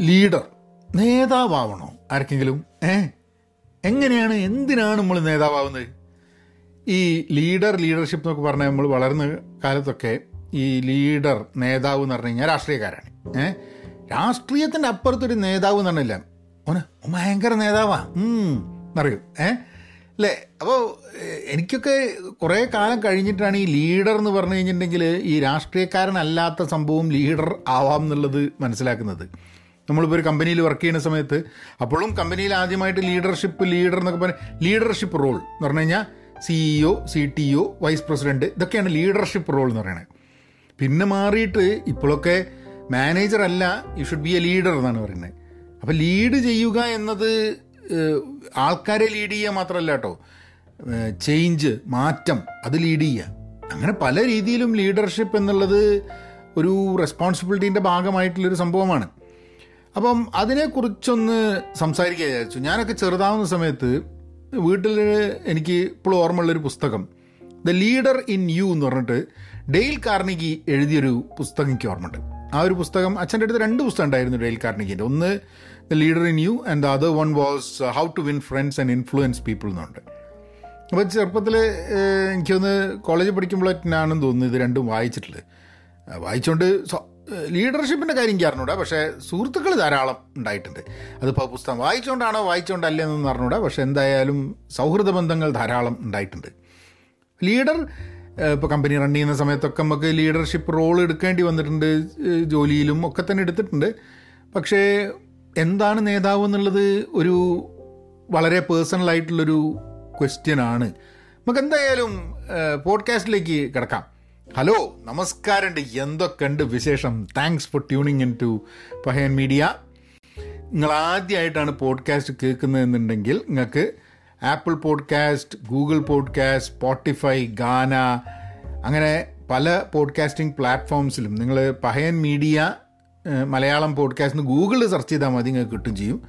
Leader നേതാവണോ ആർക്കെങ്കിലും? ഏ? എങ്ങനെയാണ് എന്തിനാണ് നമ്മൾ നേതാവാവുന്നത്? ഈ ലീഡർ ലീഡർഷിപ്പ് എന്നൊക്കെ പറഞ്ഞാൽ നമ്മൾ വളർന്ന കാലത്തൊക്കെ ഈ ലീഡർ നേതാവ് എന്ന് പറഞ്ഞു കഴിഞ്ഞാൽ രാഷ്ട്രീയക്കാരാണ്. ഏ? രാഷ്ട്രീയത്തിന്റെ അപ്പുറത്തൊരു നേതാവ് എന്ന് പറഞ്ഞില്ല. ഓന് ഭയങ്കര നേതാവാ. എന്നറിയൂ? ഏ? അല്ലേ? അപ്പോൾ എനിക്കൊക്കെ കുറേ കാലം കഴിഞ്ഞിട്ടാണ് ഈ ലീഡർ എന്ന് പറഞ്ഞു കഴിഞ്ഞിട്ടുണ്ടെങ്കിൽ ഈ രാഷ്ട്രീയക്കാരനല്ലാത്ത സംഭവം ലീഡർ ആവാം എന്നുള്ളത് മനസ്സിലാക്കുന്നത്. നമ്മളിപ്പോൾ ഒരു കമ്പനിയിൽ വർക്ക് ചെയ്യുന്ന സമയത്ത് അപ്പോഴും കമ്പനിയിൽ ആദ്യമായിട്ട് ലീഡർഷിപ്പ് ലീഡർ എന്നൊക്കെ പറഞ്ഞാൽ ലീഡർഷിപ്പ് റോൾ എന്ന് പറഞ്ഞു കഴിഞ്ഞാൽ CEO C T O vice president ഇതൊക്കെയാണ് ലീഡർഷിപ്പ് റോൾ എന്ന് പറയുന്നത് പിന്നെ മാറിയിട്ട് ഇപ്പോഴൊക്കെ മാനേജർ അല്ല you should be a leader എന്നാണ് പറയുന്നത്. അപ്പോൾ ലീഡ് ചെയ്യുക എന്നത് ആൾക്കാരെ ലീഡ് ചെയ്യുക മാത്രമല്ല കേട്ടോ. ചേഞ്ച് മാറ്റം അത് ലീഡ് ചെയ്യുക. അങ്ങനെ പല രീതിയിലും ലീഡർഷിപ്പ് എന്നുള്ളത് ഒരു റെസ്പോൺസിബിലിറ്റീന്റെ ഭാഗമായിട്ടുള്ളൊരു സംഭവമാണ്. അപ്പം അതിനെക്കുറിച്ചൊന്ന് സംസാരിക്കുക വിചാരിച്ചു. ഞാനൊക്കെ ചെറുതാവുന്ന സമയത്ത് വീട്ടിൽ എനിക്ക് ഇപ്പോഴും ഓർമ്മയുള്ളൊരു പുസ്തകം. ദ ലീഡർ ഇൻ യു എന്ന് പറഞ്ഞിട്ട് ഡെയിൽ കാർണിഗി എഴുതിയൊരു പുസ്തകം എനിക്ക് ഓർമ്മയുണ്ട്. ആ ഒരു പുസ്തകം അച്ഛന്റെ അടുത്ത് രണ്ട് പുസ്തകം ഉണ്ടായിരുന്നു ഡെയിൽ കാർണിഗിന്റെ. ഒന്ന് the leader in you and the other one was how to win friends and influence people എന്നുണ്ട് അപ്പോൾ ചെറുപ്പത്തിൽ എനിക്കൊന്ന് കോളേജിൽ പഠിക്കുമ്പോഴാണെന്ന് തോന്നുന്നു ഇത് രണ്ടും വായിച്ചിട്ടുള്ളത്. വായിച്ചുകൊണ്ട് ലീഡർഷിപ്പിന്റെ കാര്യം എനിക്ക് പക്ഷേ സുഹൃത്തുക്കൾ ധാരാളം ഉണ്ടായിട്ടുണ്ട്. അതിപ്പോൾ പുസ്തകം വായിച്ചുകൊണ്ടാണോ വായിച്ചുകൊണ്ടല്ലേ എന്നൊന്നും അറിഞ്ഞൂടാ പക്ഷേ എന്തായാലും സൗഹൃദ ബന്ധങ്ങൾ ധാരാളം ഉണ്ടായിട്ടുണ്ട്. ലീഡർ ഇപ്പോൾ കമ്പനി റൺ ചെയ്യുന്ന സമയത്തൊക്കെ നമുക്ക് ലീഡർഷിപ്പ് റോൾ എടുക്കേണ്ടി വന്നിട്ടുണ്ട് ജോലിയിലും ഒക്കെ തന്നെ എടുത്തിട്ടുണ്ട്. പക്ഷേ എന്താണ് നേതാവ് എന്നുള്ളത് ഒരു വളരെ പേഴ്സണലായിട്ടുള്ളൊരു ക്വസ്റ്റ്യനാണ് നമുക്ക് എന്തായാലും പോഡ്കാസ്റ്റിലേക്ക് കിടക്കാം. ഹലോ നമസ്കാരമുണ്ട് എന്തൊക്കെയുണ്ട് വിശേഷം? Thanks for tuning in to Pahayan media നിങ്ങൾ ആദ്യമായിട്ടാണ് പോഡ്കാസ്റ്റ് കേൾക്കുന്നതെന്നുണ്ടെങ്കിൽ നിങ്ങൾക്ക് Apple podcast Google podcast Spotify Gaana അങ്ങനെ പല പോഡ്കാസ്റ്റിംഗ് പ്ലാറ്റ്ഫോംസിലും നിങ്ങൾ പഹയൻ മീഡിയ മലയാളം പോഡ്കാസ്റ്റ് ഗൂഗിളിൽ സെർച്ച് ചെയ്താൽ മതി നിങ്ങൾക്ക് കിട്ടും ചെയ്യും.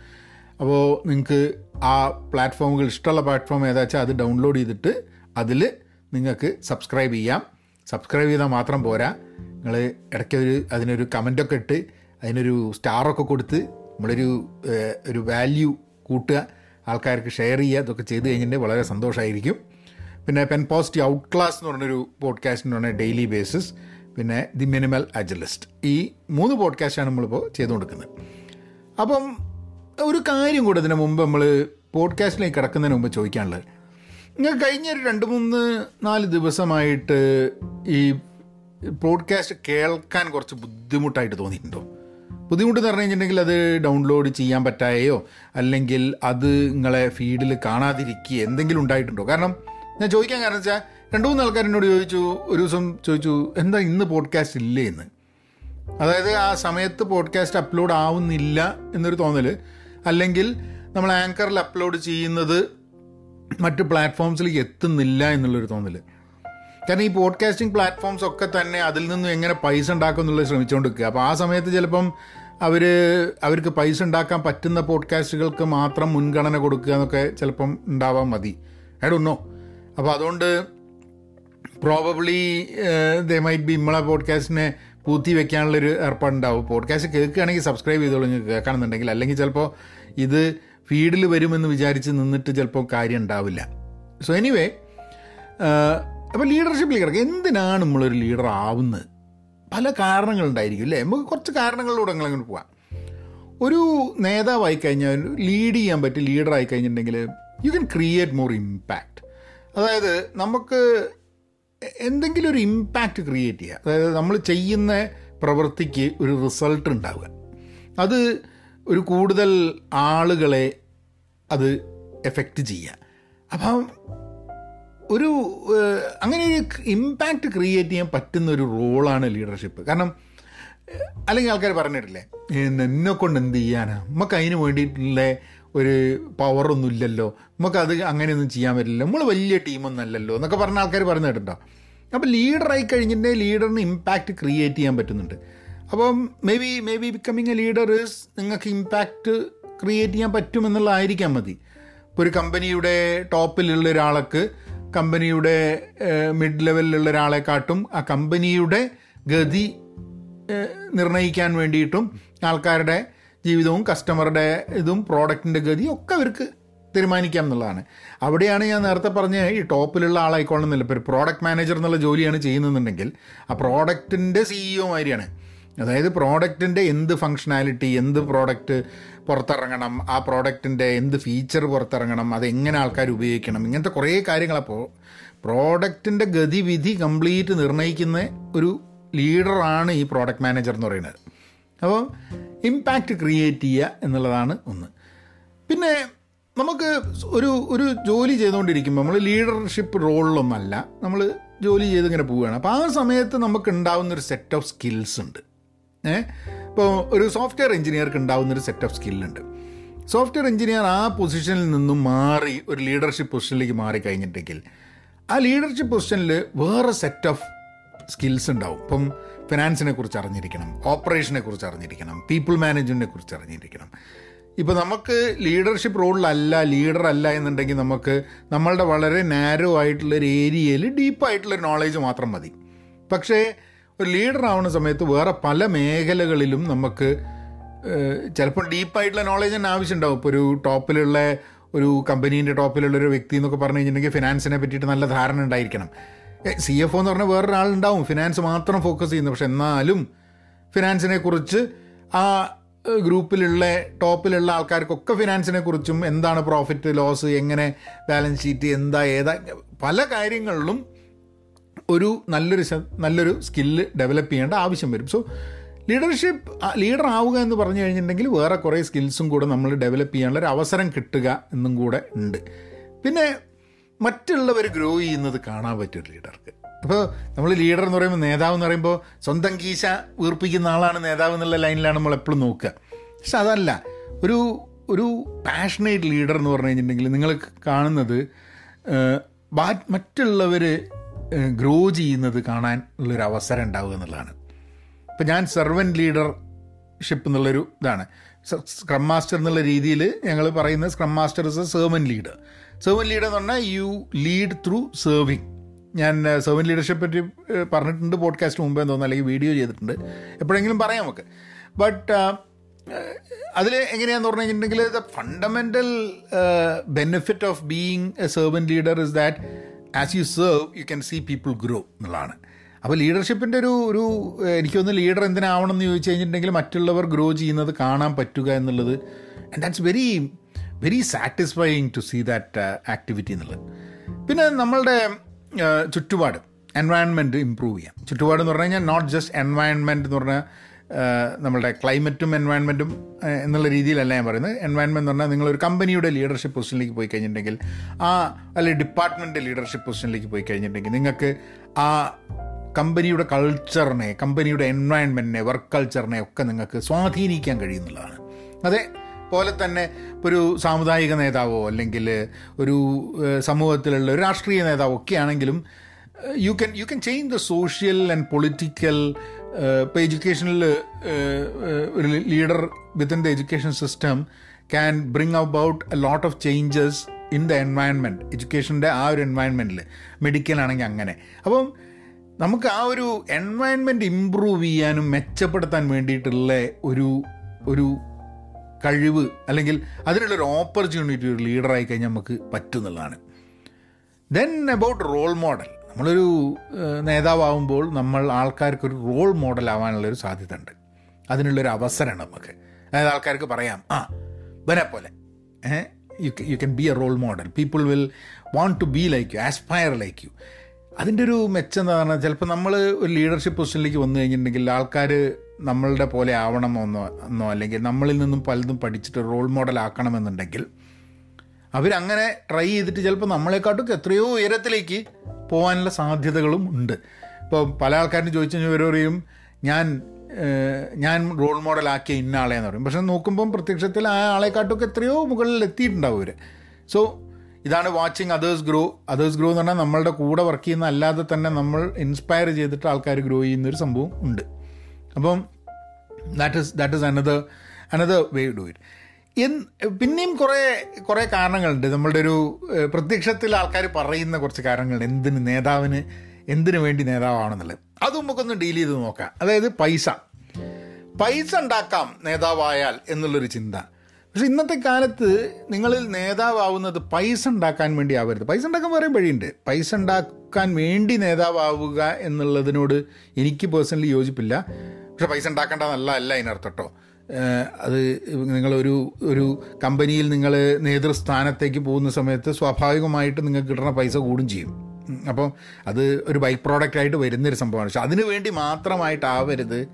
അപ്പോൾ നിങ്ങൾക്ക് ആ പ്ലാറ്റ്ഫോമുകൾ ഇഷ്ടമുള്ള പ്ലാറ്റ്ഫോം ഏതാ വെച്ചാൽ അത് ഡൗൺലോഡ് ചെയ്തിട്ട് അതിൽ നിങ്ങൾക്ക് സബ്സ്ക്രൈബ് ചെയ്യാം. സബ്സ്ക്രൈബ് ചെയ്താൽ മാത്രം പോരാ. നിങ്ങൾ ഇടയ്ക്ക് ഒരു അതിനൊരു കമന്റൊക്കെ ഇട്ട് അതിനൊരു സ്റ്റാറൊക്കെ കൊടുത്ത് നമ്മളൊരു ഒരു വാല്യൂ കൂട്ടുക ആൾക്കാർക്ക് ഷെയർ ചെയ്യുക ഇതൊക്കെ ചെയ്ത് കഴിഞ്ഞിട്ടുണ്ടെങ്കിൽ വളരെ സന്തോഷമായിരിക്കും പിന്നെ പെൻ പോസിറ്റീവ് ഔട്ട് ക്ലാസ് എന്ന് പറഞ്ഞൊരു പോഡ്കാസ്റ്റ് എന്ന് പറഞ്ഞാൽ ഡെയിലി ബേസിസ് പിന്നെ ദി മിനിമൽ അജലിസ്റ്റ് ഈ മൂന്ന് പോഡ്കാസ്റ്റാണ് നമ്മളിപ്പോൾ ചെയ്തുകൊടുക്കുന്നത്. അപ്പം ഒരു കാര്യം കൂടെ ഇതിന് മുമ്പ് നമ്മൾ പോഡ്കാസ്റ്റിലേക്ക് കിടക്കുന്നതിന് മുമ്പ് ചോദിക്കാനുള്ളത്. നിങ്ങൾ കഴിഞ്ഞ ഒരു രണ്ട് മൂന്ന് നാല് ദിവസമായിട്ട് ഈ പോഡ്കാസ്റ്റ് കേൾക്കാൻ കുറച്ച് ബുദ്ധിമുട്ടായിട്ട് തോന്നിയിട്ടുണ്ടോ? ബുദ്ധിമുട്ട് എന്ന് പറഞ്ഞു കഴിഞ്ഞിട്ടുണ്ടെങ്കിൽ അത് ഡൗൺലോഡ് ചെയ്യാൻ പറ്റായോ അല്ലെങ്കിൽ അത് നിങ്ങളെ ഫീഡിൽ കാണാതിരിക്കുക എന്തെങ്കിലും ഉണ്ടായിട്ടുണ്ടോ? കാരണം ഞാൻ ചോദിക്കാൻ കാരണം വെച്ചാൽ രണ്ട് മൂന്ന് ആൾക്കാർ എന്നോട് ചോദിച്ചു ഒരു ദിവസം ചോദിച്ചു എന്താ ഇന്ന് പോഡ്കാസ്റ്റ് ഇല്ലേ എന്ന്? അതായത് ആ സമയത്ത് പോഡ്കാസ്റ്റ് അപ്ലോഡ് ആവുന്നില്ല എന്നൊരു തോന്നൽ അല്ലെങ്കിൽ നമ്മൾ ആങ്കറിൽ അപ്ലോഡ് ചെയ്യുന്നത് മറ്റ് പ്ലാറ്റ്ഫോംസിലേക്ക് എത്തുന്നില്ല എന്നുള്ളൊരു തോന്നൽ കാരണം ഈ പോഡ്കാസ്റ്റിംഗ് പ്ലാറ്റ്ഫോംസ് ഒക്കെ തന്നെ അതിൽ നിന്നും എങ്ങനെ പൈസ ഉണ്ടാക്കും എന്നുള്ളത് ശ്രമിച്ചുകൊണ്ട് നിൽക്കുക അപ്പോൾ ആ സമയത്ത് ചിലപ്പം അവർ അവർക്ക് പൈസ ഉണ്ടാക്കാൻ പറ്റുന്ന പോഡ്കാസ്റ്റുകൾക്ക് മാത്രം മുൻഗണന കൊടുക്കുക എന്നൊക്കെ ചിലപ്പം ഉണ്ടാവാൻ മതി. ഐ ഡോ നോ അപ്പോൾ അതുകൊണ്ട് പ്രോബബ്ലി ദേ മൈറ്റ് ബി ഇമ്മളെ പോഡ്കാസ്റ്റിനെ പൂത്തി വെക്കാനുള്ളൊരു ഏർപ്പാടുണ്ടാവും. പോഡ്കാസ്റ്റ് കേൾക്കുകയാണെങ്കിൽ സബ്സ്ക്രൈബ് ചെയ്തോളൂ നിങ്ങൾക്ക് കേൾക്കണമെന്നുണ്ടെങ്കിൽ അല്ലെങ്കിൽ ചിലപ്പോൾ ഇത് ഫീഡിൽ വരുമെന്ന് വിചാരിച്ച് നിന്നിട്ട് ചിലപ്പോൾ കാര്യം ഉണ്ടാവില്ല സോ എനിവേ അപ്പോൾ ലീഡർഷിപ്പിൽ കിടക്കുക എന്തിനാണ് നമ്മളൊരു ലീഡർ ആവുന്നത്? പല കാരണങ്ങളുണ്ടായിരിക്കും അല്ലേ? നമുക്ക് കുറച്ച് കാരണങ്ങളിലൂടെ അങ്ങനെ പോവാം. ഒരു നേതാവായി കഴിഞ്ഞാൽ ലീഡ് ചെയ്യാൻ പറ്റും ലീഡറായി കഴിഞ്ഞിട്ടുണ്ടെങ്കിൽ you can create more impact അതായത് നമുക്ക് എന്തെങ്കിലും ഒരു ഇമ്പാക്റ്റ് ക്രിയേറ്റ് ചെയ്യുക. അതായത് നമ്മൾ ചെയ്യുന്ന പ്രവൃത്തിക്ക് ഒരു റിസൾട്ട് ഉണ്ടാവുക. അത് ഒരു കൂടുതൽ ആളുകളെ അത് എഫക്റ്റ് ചെയ്യുക അപ്പം ഒരു അങ്ങനെ ഒരു ഇമ്പാക്റ്റ് ക്രിയേറ്റ് ചെയ്യാൻ പറ്റുന്ന ഒരു റോളാണ് ലീഡർഷിപ്പ് കാരണം അല്ലെങ്കിൽ ആൾക്കാർ പറഞ്ഞിട്ടില്ലേ എന്നെ കൊണ്ട് എന്ത് ചെയ്യാനാ? നമുക്ക് അതിന് വേണ്ടിയിട്ടുള്ള ഒരു പവറൊന്നും ഇല്ലല്ലോ. നമുക്ക് അത് അങ്ങനെയൊന്നും ചെയ്യാൻ പറ്റില്ല നമ്മൾ വലിയ ടീമൊന്നും അല്ലല്ലോ. എന്നൊക്കെ പറഞ്ഞ ആൾക്കാർ പറഞ്ഞു കേട്ടോ അപ്പോൾ ലീഡറായി കഴിഞ്ഞിട്ടുണ്ടെങ്കിൽ ലീഡറിന് ഇമ്പാക്റ്റ് ക്രിയേറ്റ് ചെയ്യാൻ പറ്റുന്നുണ്ട്. അപ്പം maybe maybe becoming a leader is നിങ്ങൾക്ക് ഇമ്പാക്റ്റ് ക്രിയേറ്റ് ചെയ്യാൻ പറ്റുമെന്നുള്ളതായിരിക്കാം മതി. ഇപ്പോൾ ഒരു കമ്പനിയുടെ ടോപ്പിലുള്ള ഒരാൾക്ക് കമ്പനിയുടെ മിഡ് ലെവലിലുള്ള ഒരാളെക്കാട്ടും ആ കമ്പനിയുടെ ഗതി നിർണയിക്കാൻ വേണ്ടിയിട്ടും ആൾക്കാരുടെ ജീവിതവും കസ്റ്റമറുടെ ഇതും പ്രോഡക്റ്റിന്റെ ഗതിയും ഒക്കെ അവർക്ക് തീരുമാനിക്കാം എന്നുള്ളതാണ്. അവിടെയാണ് ഞാൻ നേരത്തെ പറഞ്ഞ ഈ ടോപ്പിലുള്ള ആളായിക്കൊള്ളുന്നില്ല. ഇപ്പോൾ ഒരു പ്രോഡക്റ്റ് മാനേജർ എന്നുള്ള ജോലിയാണ് ചെയ്യുന്നതെന്നുണ്ടെങ്കിൽ ആ പ്രോഡക്റ്റിന്റെ സിഇഒ മാതിരിയാണ് അതായത് പ്രോഡക്റ്റിന്റെ എന്ത് ഫങ്ഷനാലിറ്റി എന്ത് പ്രോഡക്റ്റ് പുറത്തിറങ്ങണം ആ പ്രോഡക്റ്റിന്റെ എന്ത് ഫീച്ചർ പുറത്തിറങ്ങണം അതെങ്ങനെ ആൾക്കാർ ഉപയോഗിക്കണം ഇങ്ങനത്തെ കുറേ കാര്യങ്ങളപ്പോൾ പ്രോഡക്റ്റിന്റെ ഗതിവിധി കംപ്ലീറ്റ് നിർണയിക്കുന്ന ഒരു ലീഡറാണ് ഈ പ്രോഡക്റ്റ് മാനേജർ എന്ന് പറയുന്നത്. അപ്പോൾ ഇമ്പാക്റ്റ് ക്രിയേറ്റ് ചെയ്യുക എന്നുള്ളതാണ് ഒന്ന്. പിന്നെ നമുക്ക് ഒരു ഒരു ജോലി ചെയ്തുകൊണ്ടിരിക്കുമ്പോൾ നമ്മൾ ലീഡർഷിപ്പ് റോളിലൊന്നല്ല നമ്മൾ ജോലി ചെയ്ത് ഇങ്ങനെ പോവുകയാണ്. അപ്പോൾ ആ സമയത്ത് നമുക്ക് ഉണ്ടാവുന്ന ഒരു സെറ്റ് ഓഫ് സ്കിൽസ് ഉണ്ട്. ഏ? ഇപ്പോൾ ഒരു സോഫ്റ്റ്വെയർ എഞ്ചിനീയർക്ക് ഉണ്ടാകുന്ന ഒരു സെറ്റ് ഓഫ് സ്കില്ലുണ്ട് സോഫ്റ്റ്വെയർ എഞ്ചിനീയർ ആ പൊസിഷനിൽ നിന്നും മാറി ഒരു ലീഡർഷിപ്പ് പൊസിഷനിലേക്ക് മാറി കഴിഞ്ഞിട്ടെങ്കിൽ ആ ലീഡർഷിപ്പ് പൊസിഷനിൽ വേറെ സെറ്റ് ഓഫ് സ്കിൽസ് ഉണ്ടാവും. ഇപ്പം ഫിനാൻസിനെ കുറിച്ച് അറിഞ്ഞിരിക്കണം ഓപ്പറേഷനെ കുറിച്ച് അറിഞ്ഞിരിക്കണം പീപ്പിൾ മാനേജ്മെന്റിനെ കുറിച്ച് അറിഞ്ഞിരിക്കണം. ഇപ്പോൾ നമുക്ക് ലീഡർഷിപ്പ് റോളിലല്ല ലീഡർ അല്ല എന്നുണ്ടെങ്കിൽ നമുക്ക് നമ്മളുടെ വളരെ നാരോ ആയിട്ടുള്ളൊരു ഏരിയയിൽ ഡീപ്പായിട്ടുള്ളൊരു നോളേജ് മാത്രം മതി. പക്ഷേ ഒരു ലീഡർ ആവുന്ന സമയത്ത് വേറെ പല മേഖലകളിലും നമുക്ക് ചിലപ്പോൾ ഡീപ്പായിട്ടുള്ള നോളേജ് തന്നെ ആവശ്യമുണ്ടാവും. ഇപ്പോൾ ഒരു ടോപ്പിലുള്ള ഒരു കമ്പനീന്റെ ടോപ്പിലുള്ള ഒരു വ്യക്തി എന്നൊക്കെ പറഞ്ഞു കഴിഞ്ഞിട്ടുണ്ടെങ്കിൽ ഫിനാൻസിനെ പറ്റിയിട്ട് നല്ല ധാരണ ഉണ്ടായിരിക്കണം. സി എഫ് ഒ എന്ന് പറഞ്ഞാൽ വേറൊരാളുണ്ടാവും. ഫിനാൻസ് മാത്രം ഫോക്കസ് ചെയ്യുന്നത് പക്ഷെ എന്നാലും ഫിനാൻസിനെ കുറിച്ച് ആ ഗ്രൂപ്പിലുള്ള ടോപ്പിലുള്ള ആൾക്കാർക്കൊക്കെ ഫിനാൻസിനെ കുറിച്ചും എന്താണ് പ്രോഫിറ്റ് ലോസ് എങ്ങനെ ബാലൻസ് ഷീറ്റ് എന്താ ഏതാ പല കാര്യങ്ങളിലും ഒരു നല്ലൊരു നല്ലൊരു സ്കില്ല് ഡെവലപ്പ് ചെയ്യേണ്ട ആവശ്യം വരും. സോ ലീഡർഷിപ്പ് ലീഡർ ആവുക എന്ന് പറഞ്ഞു കഴിഞ്ഞിട്ടുണ്ടെങ്കിൽ വേറെ കുറേ സ്കിൽസും കൂടെ നമ്മൾ ഡെവലപ്പ് ചെയ്യാനുള്ള ഒരു അവസരം കിട്ടുക എന്നും കൂടെ ഉണ്ട്. പിന്നെ മറ്റുള്ളവർ ഗ്രോ ചെയ്യുന്നത് കാണാൻ പറ്റും ലീഡർക്ക് അപ്പോൾ നമ്മൾ ലീഡർ എന്ന് പറയുമ്പോൾ നേതാവ് എന്ന് പറയുമ്പോൾ സ്വന്തം കീശ വീർപ്പിക്കുന്ന ആളാണ് നേതാവ് എന്നുള്ള ലൈനിലാണ് നമ്മൾ എപ്പോഴും നോക്കുക. പക്ഷെ അതല്ല ഒരു ഒരു പാഷനേറ്റ് ലീഡർ എന്ന് പറഞ്ഞു കഴിഞ്ഞിട്ടുണ്ടെങ്കിൽ നിങ്ങൾ കാണുന്നത് മറ്റുള്ളവർ ഗ്രോ ചെയ്യുന്നത് കാണാൻ ഉള്ളൊരു അവസരം ഉണ്ടാവുക എന്നുള്ളതാണ്. ഇപ്പം ഞാൻ സെർവന്റ് ലീഡർഷിപ്പ് എന്നുള്ളൊരു ഇതാണ്. സ്ക്രം മാസ്റ്റർ എന്നുള്ള രീതിയിൽ ഞങ്ങൾ പറയുന്ന scrum master is a servant leader servant leader എന്ന് പറഞ്ഞാൽ യു ലീഡ് ത്രൂ സെർവിങ് ഞാൻ സെർവൻ ലീഡർഷിപ്പ് പറ്റി പറഞ്ഞിട്ടുണ്ട് പോഡ്കാസ്റ്റ് മുമ്പേ തോന്നുന്നു അല്ലെങ്കിൽ വീഡിയോ ചെയ്തിട്ടുണ്ട്. എപ്പോഴെങ്കിലും പറയാം നമുക്ക്. ബട്ട് അതിൽ എങ്ങനെയാന്ന് പറഞ്ഞു കഴിഞ്ഞിട്ടുണ്ടെങ്കിൽ the fundamental benefit of being a servant leader is that as you serve you can see people grow എന്നുള്ളതാണ്. അപ്പോൾ ലീഡർഷിപ്പിന്റെ ഒരു ഒരു എനിക്കൊന്ന് ലീഡർ എന്തിനാവണം എന്ന് ചോദിച്ചു കഴിഞ്ഞിട്ടുണ്ടെങ്കിൽ മറ്റുള്ളവർ ഗ്രോ ചെയ്യുന്നത് കാണാൻ പറ്റുക എന്നുള്ളത്. And that's very very satisfying to see that activity എന്നുള്ളത്. പിന്നെ നമ്മളുടെ ചുറ്റുപാട് എൻവയൺമെന്റ് ഇമ്പ്രൂവ് ചെയ്യാം. ചുറ്റുപാട് എന്ന് പറഞ്ഞു കഴിഞ്ഞാൽ നോട്ട് ജസ്റ്റ് എൻവയൺമെന്റ് എന്ന് പറഞ്ഞാൽ നമ്മളുടെ ക്ലൈമറ്റും എൻവയൺമെന്റും എന്നുള്ള രീതിയിലല്ല ഞാൻ പറയുന്നത്. എൻവയൺമെന്റ് എന്ന് പറഞ്ഞാൽ നിങ്ങളൊരു കമ്പനിയുടെ ലീഡർഷിപ്പ് പൊസിഷനിലേക്ക് പോയി കഴിഞ്ഞിട്ടുണ്ടെങ്കിൽ ആ അല്ലെങ്കിൽ ഡിപ്പാർട്ട്മെന്റ് ലീഡർഷിപ്പ് പൊസിഷനിലേക്ക് പോയി കഴിഞ്ഞിട്ടുണ്ടെങ്കിൽ നിങ്ങൾക്ക് ആ കമ്പനിയുടെ കൾച്ചറിനെ കമ്പനിയുടെ എൻവയൺമെന്റിനെ വർക്ക് കൾച്ചറിനെ ഒക്കെ നിങ്ങൾക്ക് സ്വാധീനിക്കാൻ കഴിയുന്നുള്ളതാണ്. അതേ പോലെ തന്നെ ഒരു സാമുദായിക നേതാവോ അല്ലെങ്കിൽ ഒരു സമൂഹത്തിലുള്ള ഒരു രാഷ്ട്രീയ നേതാവോ ഒക്കെ ആണെങ്കിലും you can you can change the social and political ഇപ്പോൾ എഡ്യൂക്കേഷനിൽ ഒരു leader within the education system can bring about a lot of changes in the environment എഡ്യൂക്കേഷന്റെ ആ ഒരു എൻവയൺമെന്റിൽ മെഡിക്കൽ ആണെങ്കിൽ അങ്ങനെ. അപ്പം നമുക്ക് ആ ഒരു എൻവയൺമെന്റ് ഇമ്പ്രൂവ് ചെയ്യാനും മെച്ചപ്പെടുത്താൻ വേണ്ടിയിട്ടുള്ള ഒരു ഒരു കഴിവ് അല്ലെങ്കിൽ അതിനുള്ളൊരു ഓപ്പർച്യൂണിറ്റി ഒരു ലീഡറായി കഴിഞ്ഞാൽ നമുക്ക് പറ്റുന്നുള്ളതാണ് ദെൻ അബൌട്ട് റോൾ മോഡൽ നമ്മളൊരു നേതാവാകുമ്പോൾ നമ്മൾ ആൾക്കാർക്കൊരു റോൾ മോഡൽ ആവാനുള്ളൊരു സാധ്യത ഉണ്ട് അതിനുള്ളൊരു അവസരമാണ് നമുക്ക്. അതായത് ആൾക്കാർക്ക് പറയാം ആ വരെ പോലെ you you can be a role model people will want to be like you aspire like you അതിന്റെ ഒരു മെച്ചം എന്താ പറഞ്ഞാൽ ചിലപ്പോൾ നമ്മൾ ഒരു ലീഡർഷിപ്പ് പൊസിഷനിലേക്ക് വന്നു കഴിഞ്ഞിട്ടുണ്ടെങ്കിൽ ആൾക്കാർ നമ്മളുടെ പോലെ ആവണമെന്നോ എന്നോ അല്ലെങ്കിൽ നമ്മളിൽ നിന്നും പലതും പഠിച്ചിട്ട് റോൾ മോഡൽ ആക്കണമെന്നുണ്ടെങ്കിൽ അവരങ്ങനെ ട്രൈ ചെയ്തിട്ട് ചിലപ്പോൾ നമ്മളെക്കാട്ടും എത്രയോ ഉയരത്തിലേക്ക് പോകാനുള്ള സാധ്യതകളും ഉണ്ട്. ഇപ്പോൾ പല ആൾക്കാരും ചോദിച്ചു കഴിഞ്ഞാൽ പറയും ഞാൻ ഞാൻ റോൾ മോഡലാക്കിയ ഇന്ന ആളെന്ന് പറയും. പക്ഷെ നോക്കുമ്പം പ്രത്യക്ഷത്തിൽ ആ ആളെക്കാട്ടൊക്കെ എത്രയോ മുകളിൽ എത്തിയിട്ടുണ്ടാവും ഇവർ സോ ഇതാണ് watching others grow others grow എന്ന് പറഞ്ഞാൽ നമ്മളുടെ കൂടെ വർക്ക് ചെയ്യുന്ന അല്ലാതെ തന്നെ നമ്മൾ ഇൻസ്പയർ ചെയ്തിട്ട് ആൾക്കാർ ഗ്രോ ചെയ്യുന്നൊരു സംഭവം ഉണ്ട്. അപ്പം that is that is another another way do it പിന്നെയും കുറേ കുറേ കാരണങ്ങളുണ്ട്. നമ്മളുടെ ഒരു പ്രത്യക്ഷത്തിൽ ആൾക്കാർ പറയുന്ന കുറച്ച് കാരണങ്ങളുണ്ട്. എന്തിന് നേതാവിന് എന്തിനു വേണ്ടി നേതാവാണെന്നുള്ളത്. അത് നമുക്കൊന്ന് ഡീൽ ചെയ്ത് നോക്കാം. അതായത് പൈസ. പൈസ ഉണ്ടാക്കാം നേതാവായാൽ എന്നുള്ളൊരു ചിന്ത. പക്ഷെ ഇന്നത്തെ കാലത്ത് നിങ്ങളിൽ നേതാവാവുന്നത് പൈസ ഉണ്ടാക്കാൻ വേണ്ടി ആവരുത്. പൈസ ഉണ്ടാക്കാൻ വേറെ വഴിയുണ്ട്. പൈസ ഉണ്ടാക്കാൻ വേണ്ടി നേതാവാവുക എന്നുള്ളതിനോട് എനിക്ക് പേഴ്സണലി യോജിപ്പില്ല. പക്ഷെ പൈസ ഉണ്ടാക്കേണ്ട നല്ല അല്ല അതിനർത്ഥം കേട്ടോ അത് നിങ്ങളൊരു ഒരു കമ്പനിയിൽ നിങ്ങൾ നേതൃസ്ഥാനത്തേക്ക് പോകുന്ന സമയത്ത് സ്വാഭാവികമായിട്ട് നിങ്ങൾക്ക് കിട്ടുന്ന പൈസ കൂടും ചെയ്യും. അപ്പം അപ്പോൾ അത് ഒരു ബൈക്ക് പ്രോഡക്റ്റ് ആയിട്ട് വരുന്നൊരു സംഭവമാണ്. പക്ഷെ അതിനു വേണ്ടി മാത്രമായിട്ടാവരുത്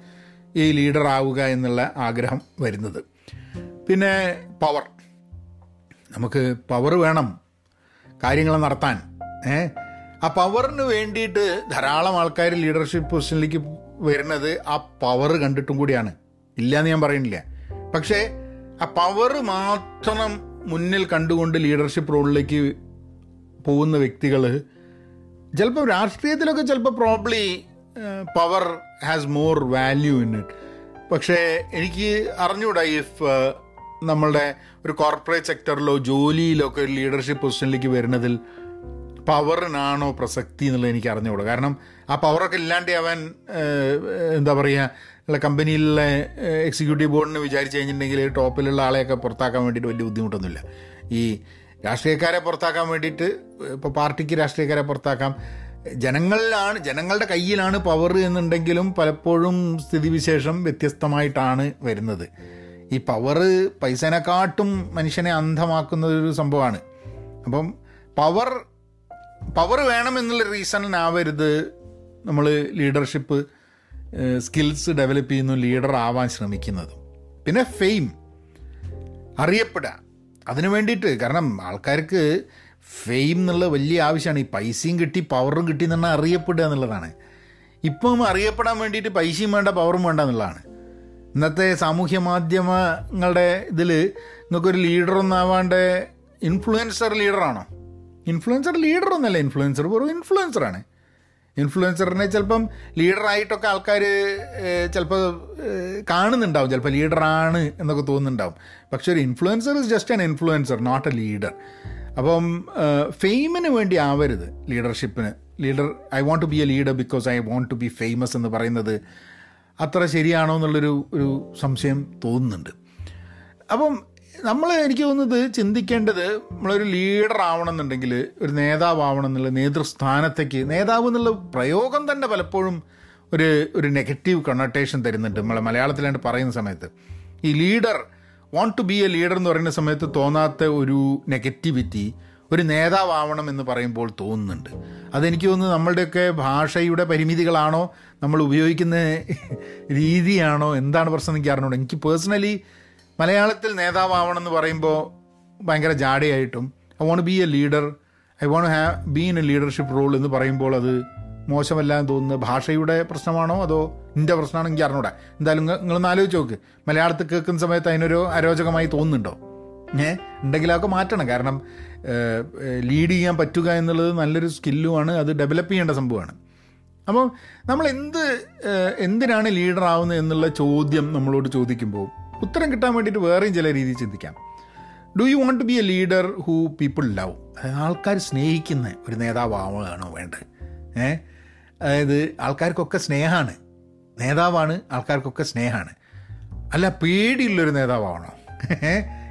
ഈ ലീഡർ ആവുക എന്നുള്ള ആഗ്രഹം വരുന്നത്. പിന്നെ പവർ. നമുക്ക് പവർ വേണം. കാര്യങ്ങൾ നടത്താൻ. ഏ ആ പവറിന് വേണ്ടിയിട്ട് ധാരാളം ആൾക്കാർ ലീഡർഷിപ്പ് പൊസിഷനിലേക്ക് വരുന്നത് ആ പവർ കണ്ടിട്ടും കൂടിയാണ്. ഇല്ല എന്ന് ഞാൻ പറയുന്നില്ല. പക്ഷേ ആ പവർ മാത്രം മുന്നിൽ കണ്ടുകൊണ്ട് ലീഡർഷിപ്പ് റോളിലേക്ക് പോകുന്ന വ്യക്തികൾ ചിലപ്പോൾ രാഷ്ട്രീയത്തിലൊക്കെ ചിലപ്പോൾ probably power has more value in it പക്ഷേ എനിക്ക് അറിഞ്ഞൂടാ ഇഫ് നമ്മളുടെ ഒരു കോർപ്പറേറ്റ് സെക്ടറിലോ ജോലിയിലോ ഒക്കെ ഒരു ലീഡർഷിപ്പ് പൊസിഷനിലേക്ക് വരുന്നതിൽ പവറിനാണോ പ്രസക്തി എന്നുള്ളത് എനിക്ക് അറിഞ്ഞുകൂടാ കാരണം ആ പവറൊക്കെ ഇല്ലാണ്ട് അവൻ എന്താ പറയുക ഉള്ള കമ്പനിയിലെ എക്സിക്യൂട്ടീവ് ബോർഡിന് വിചാരിച്ചു കഴിഞ്ഞിട്ടുണ്ടെങ്കിൽ ടോപ്പിലുള്ള ആളെയൊക്കെ പുറത്താക്കാൻ വേണ്ടിയിട്ട് വലിയ ബുദ്ധിമുട്ടൊന്നുമില്ല. ഈ രാഷ്ട്രീയക്കാരെ പുറത്താക്കാൻ വേണ്ടിയിട്ട് ഇപ്പോൾ പാർട്ടിക്ക് രാഷ്ട്രീയക്കാരെ പുറത്താക്കാം. ജനങ്ങളിലാണ് ജനങ്ങളുടെ കയ്യിലാണ് പവർ എന്നുണ്ടെങ്കിലും പലപ്പോഴും സ്ഥിതിവിശേഷം വ്യത്യസ്തമായിട്ടാണ് വരുന്നത്. ഈ പവർ പൈസനെക്കാട്ടും മനുഷ്യനെ അന്ധമാക്കുന്ന ഒരു സംഭവമാണ്. അപ്പം പവർ പവർ വേണമെന്നുള്ള റീസണിനാവരുത് നമ്മൾ ലീഡർഷിപ്പ് സ്കിൽസ് ഡെവലപ്പ് ചെയ്യുന്നു ലീഡർ ആവാൻ ശ്രമിക്കുന്നത്. പിന്നെ ഫെയിം അറിയപ്പെടുക. അതിനു വേണ്ടിയിട്ട് കാരണം ആൾക്കാർക്ക് ഫെയിം എന്നുള്ള വലിയ ആവശ്യമാണ്. ഈ പൈസയും കിട്ടി പവറും കിട്ടി എന്ന് അറിയപ്പെടുക എന്നുള്ളതാണ്. ഇപ്പം അറിയപ്പെടാൻ വേണ്ടിയിട്ട് പൈസയും വേണ്ട പവറും വേണ്ട എന്നുള്ളതാണ്. ഇന്നത്തെ സാമൂഹ്യ മാധ്യമങ്ങളുടെ ഇതിൽ നിങ്ങൾക്കൊരു ലീഡറൊന്നും ആവാണ്ട് ഇൻഫ്ലുവൻസർ ലീഡറാണോ ഇൻഫ്ലുവൻസർ ലീഡറൊന്നുമല്ല ഇൻഫ്ലുവൻസർ വെറും ഇൻഫ്ലുവൻസറാണ് ഇൻഫ്ലുവൻസറിനെ ചിലപ്പം ലീഡറായിട്ടൊക്കെ ആൾക്കാർ ചിലപ്പോൾ കാണുന്നുണ്ടാവും. ചിലപ്പോൾ ലീഡറാണ് എന്നൊക്കെ തോന്നുന്നുണ്ടാവും. പക്ഷെ ഒരു influencer is just an influencer not a leader അപ്പം ഫെയിമിന് വേണ്ടി ആവരുത് ലീഡർഷിപ്പിന്. Leader I want to be a leader because I want to be famous എന്ന് പറയുന്നത് അത്ര ശരിയാണോ എന്നുള്ളൊരു ഒരു സംശയം തോന്നുന്നുണ്ട്. അപ്പം നമ്മൾ എനിക്ക് തോന്നുന്നത് ചിന്തിക്കേണ്ടത് നമ്മളൊരു ലീഡർ ആവണമെന്നുണ്ടെങ്കിൽ ഒരു നേതാവ് ആവണം എന്നുള്ള നേതൃസ്ഥാനത്തേക്ക് നേതാവ് എന്നുള്ള പ്രയോഗം തന്നെ പലപ്പോഴും ഒരു ഒരു നെഗറ്റീവ് കണ്ണോട്ടേഷൻ തരുന്നുണ്ട് നമ്മളെ മലയാളത്തിലാണ്ട് പറയുന്ന സമയത്ത്. ഈ leader want to be a leader എന്ന് പറയുന്ന സമയത്ത് തോന്നാത്ത ഒരു നെഗറ്റിവിറ്റി ഒരു നേതാവണം എന്ന് പറയുമ്പോൾ തോന്നുന്നുണ്ട്. അതെനിക്ക് തോന്നുന്നു നമ്മളുടെയൊക്കെ ഭാഷയുടെ പരിമിതികളാണോ നമ്മൾ ഉപയോഗിക്കുന്ന രീതിയാണോ എന്താണ് പ്രശ്നം എനിക്ക് അറിഞ്ഞൂടെ. എനിക്ക് പേഴ്സണലി മലയാളത്തിൽ നേതാവണമെന്ന് പറയുമ്പോൾ ഭയങ്കര ജാടയായിട്ടും I want be a leader I want have be in a leadership role എന്ന് പറയുമ്പോൾ അത് മോശമല്ല എന്ന് തോന്നുന്നത് ഭാഷയുടെ പ്രശ്നമാണോ? അതോ എന്റെ പ്രശ്നമാണോ എനിക്ക് അറിഞ്ഞൂടെ. എന്തായാലും നിങ്ങളൊന്ന് ആലോചിച്ച് നോക്ക്. മലയാളത്തിൽ കേൾക്കുന്ന സമയത്ത് അതിനൊരു അരോചകമായി തോന്നുന്നുണ്ടോ? ഏ? ഉണ്ടെങ്കിൽ അതൊക്കെ മാറ്റണം. കാരണം ലീഡ് ചെയ്യാൻ പറ്റുക എന്നുള്ളത് നല്ലൊരു സ്കില്ലുമാണ് അത് ഡെവലപ്പ് ചെയ്യേണ്ട സംഭവമാണ്. അപ്പോൾ നമ്മൾ എന്ത് എന്തിനാണ് ലീഡർ ആവുന്നത് എന്നുള്ള ചോദ്യം നമ്മളോട് ചോദിക്കുമ്പോൾ ഉത്തരം കിട്ടാൻ വേണ്ടിയിട്ട് വേറെയും ചില രീതിയിൽ ചിന്തിക്കാം. Do you want to be a leader who people love ആൾക്കാർ സ്നേഹിക്കുന്ന ഒരു നേതാവാണോ വേണ്ടത്? ഏ? അതായത് ആൾക്കാർക്കൊക്കെ സ്നേഹമാണ് നേതാവാണ് ആൾക്കാർക്കൊക്കെ സ്നേഹമാണ് അല്ല പേടിയുള്ളൊരു നേതാവാണോ?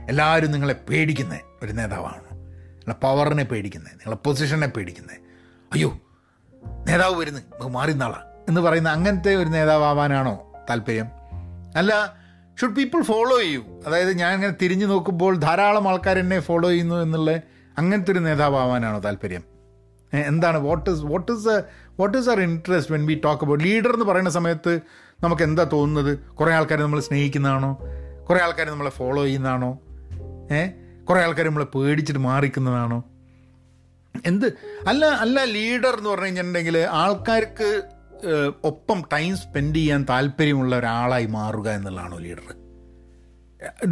എല്ലാവരും നിങ്ങളെ പേടിക്കുന്ന ഒരു നേതാവാണോ? നിങ്ങളെ പവറിനെ പേടിക്കുന്നത് നിങ്ങളെ പൊസിഷനെ പേടിക്കുന്നത് അയ്യോ നേതാവ് വരുന്നു മാറി നാളാ എന്ന് പറയുന്ന അങ്ങനത്തെ ഒരു നേതാവാനാണോ താല്പര്യം? അല്ല ഷുഡ് പീപ്പിൾ ഫോളോ ചെയ്യൂ അതായത് ഞാൻ ഇങ്ങനെ തിരിഞ്ഞു നോക്കുമ്പോൾ ധാരാളം ആൾക്കാർ എന്നെ ഫോളോ ചെയ്യുന്നു എന്നുള്ള അങ്ങനത്തെ ഒരു നേതാവാനാണോ താല്പര്യം എന്താണ്? What is what is what is our interest when we talk about leader എന്ന് പറയുന്ന സമയത്ത് നമുക്ക് എന്താ തോന്നുന്നത്? കുറേ ആൾക്കാർ നമ്മൾ സ്നേഹിക്കുന്നതാണോ? കുറേ ആൾക്കാർ നമ്മളെ ഫോളോ ചെയ്യുന്നതാണോ? ഏ കുറേ ആൾക്കാർ നമ്മളെ പേടിച്ചിട്ട് മാറിക്കുന്നതാണോ? എന്ത്? അല്ല അല്ല ലീഡർ എന്ന് പറഞ്ഞു കഴിഞ്ഞിട്ടുണ്ടെങ്കിൽ ആൾക്കാർക്ക് ഏഹ്, ഒപ്പം ടൈം സ്പെൻഡ് ചെയ്യാൻ താല്പര്യമുള്ള ഒരാളായി മാറുക എന്നുള്ളതാണോ leader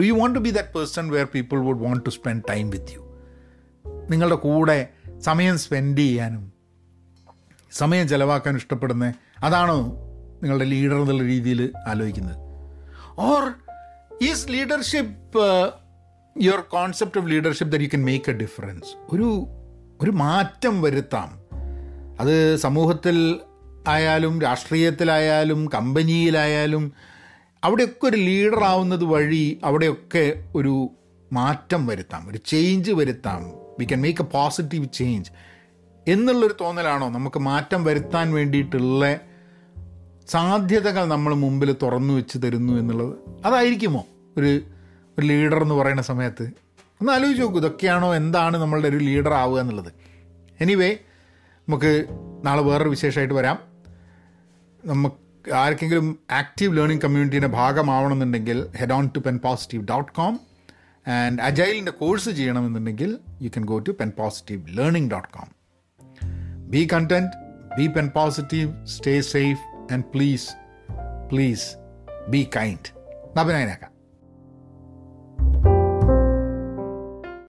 do you want to be that person where people would want to spend time with you നിങ്ങളുടെ കൂടെ സമയം സ്പെൻഡ് ചെയ്യാനും സമയം ചിലവാക്കാൻ ഇഷ്ടപ്പെടുന്ന അതാണോ നിങ്ങളുടെ ലീഡർ എന്നുള്ള രീതിയിൽ ആലോചിക്കുന്നത്? Or is leadership your concept of leadership that you can make a difference ഒരു ഒരു മാറ്റം വരുത്താം. അത് സമൂഹത്തിൽ ആയാലും രാഷ്ട്രീയത്തിലായാലും കമ്പനിയിലായാലും അവിടെയൊക്കെ ഒരു ലീഡറാവുന്നത് വഴി അവിടെയൊക്കെ ഒരു മാറ്റം വരുത്താം ഒരു ചേഞ്ച് വരുത്താം. We can make a positive change എന്നുള്ളൊരു തോന്നലാണോ? നമുക്ക് മാറ്റം വരുത്താൻ വേണ്ടിയിട്ടുള്ള സാധ്യതകൾ നമ്മൾ മുമ്പിൽ തുറന്നു വെച്ച് തരുന്നു എന്നുള്ളത്? അതായിരിക്കുമോ? ഒരു ഒരു ലീഡർ എന്ന് പറയുന്ന സമയത്ത്. ഒന്ന് ആലോചിച്ച് നോക്കൂ ഇതൊക്കെയാണോ എന്താണ് നമ്മളുടെ ഒരു ലീഡർ ആവുക എന്നുള്ളത്. എനിവേ നമുക്ക് നാളെ വേറൊരു വിശേഷമായിട്ട് വരാം. നമുക്ക് ആർക്കെങ്കിലും ആക്റ്റീവ് ലേണിംഗ് കമ്മ്യൂണിറ്റീന്റെ ഭാഗമാവണമെന്നുണ്ടെങ്കിൽ head on to pen positive dot com and അജൈലിന്റെ course ചെയ്യണമെന്നുണ്ടെങ്കിൽ you can go to pen positive learning dot com be content be pen positive stay safe and please please be kind നബനായനാക്കാം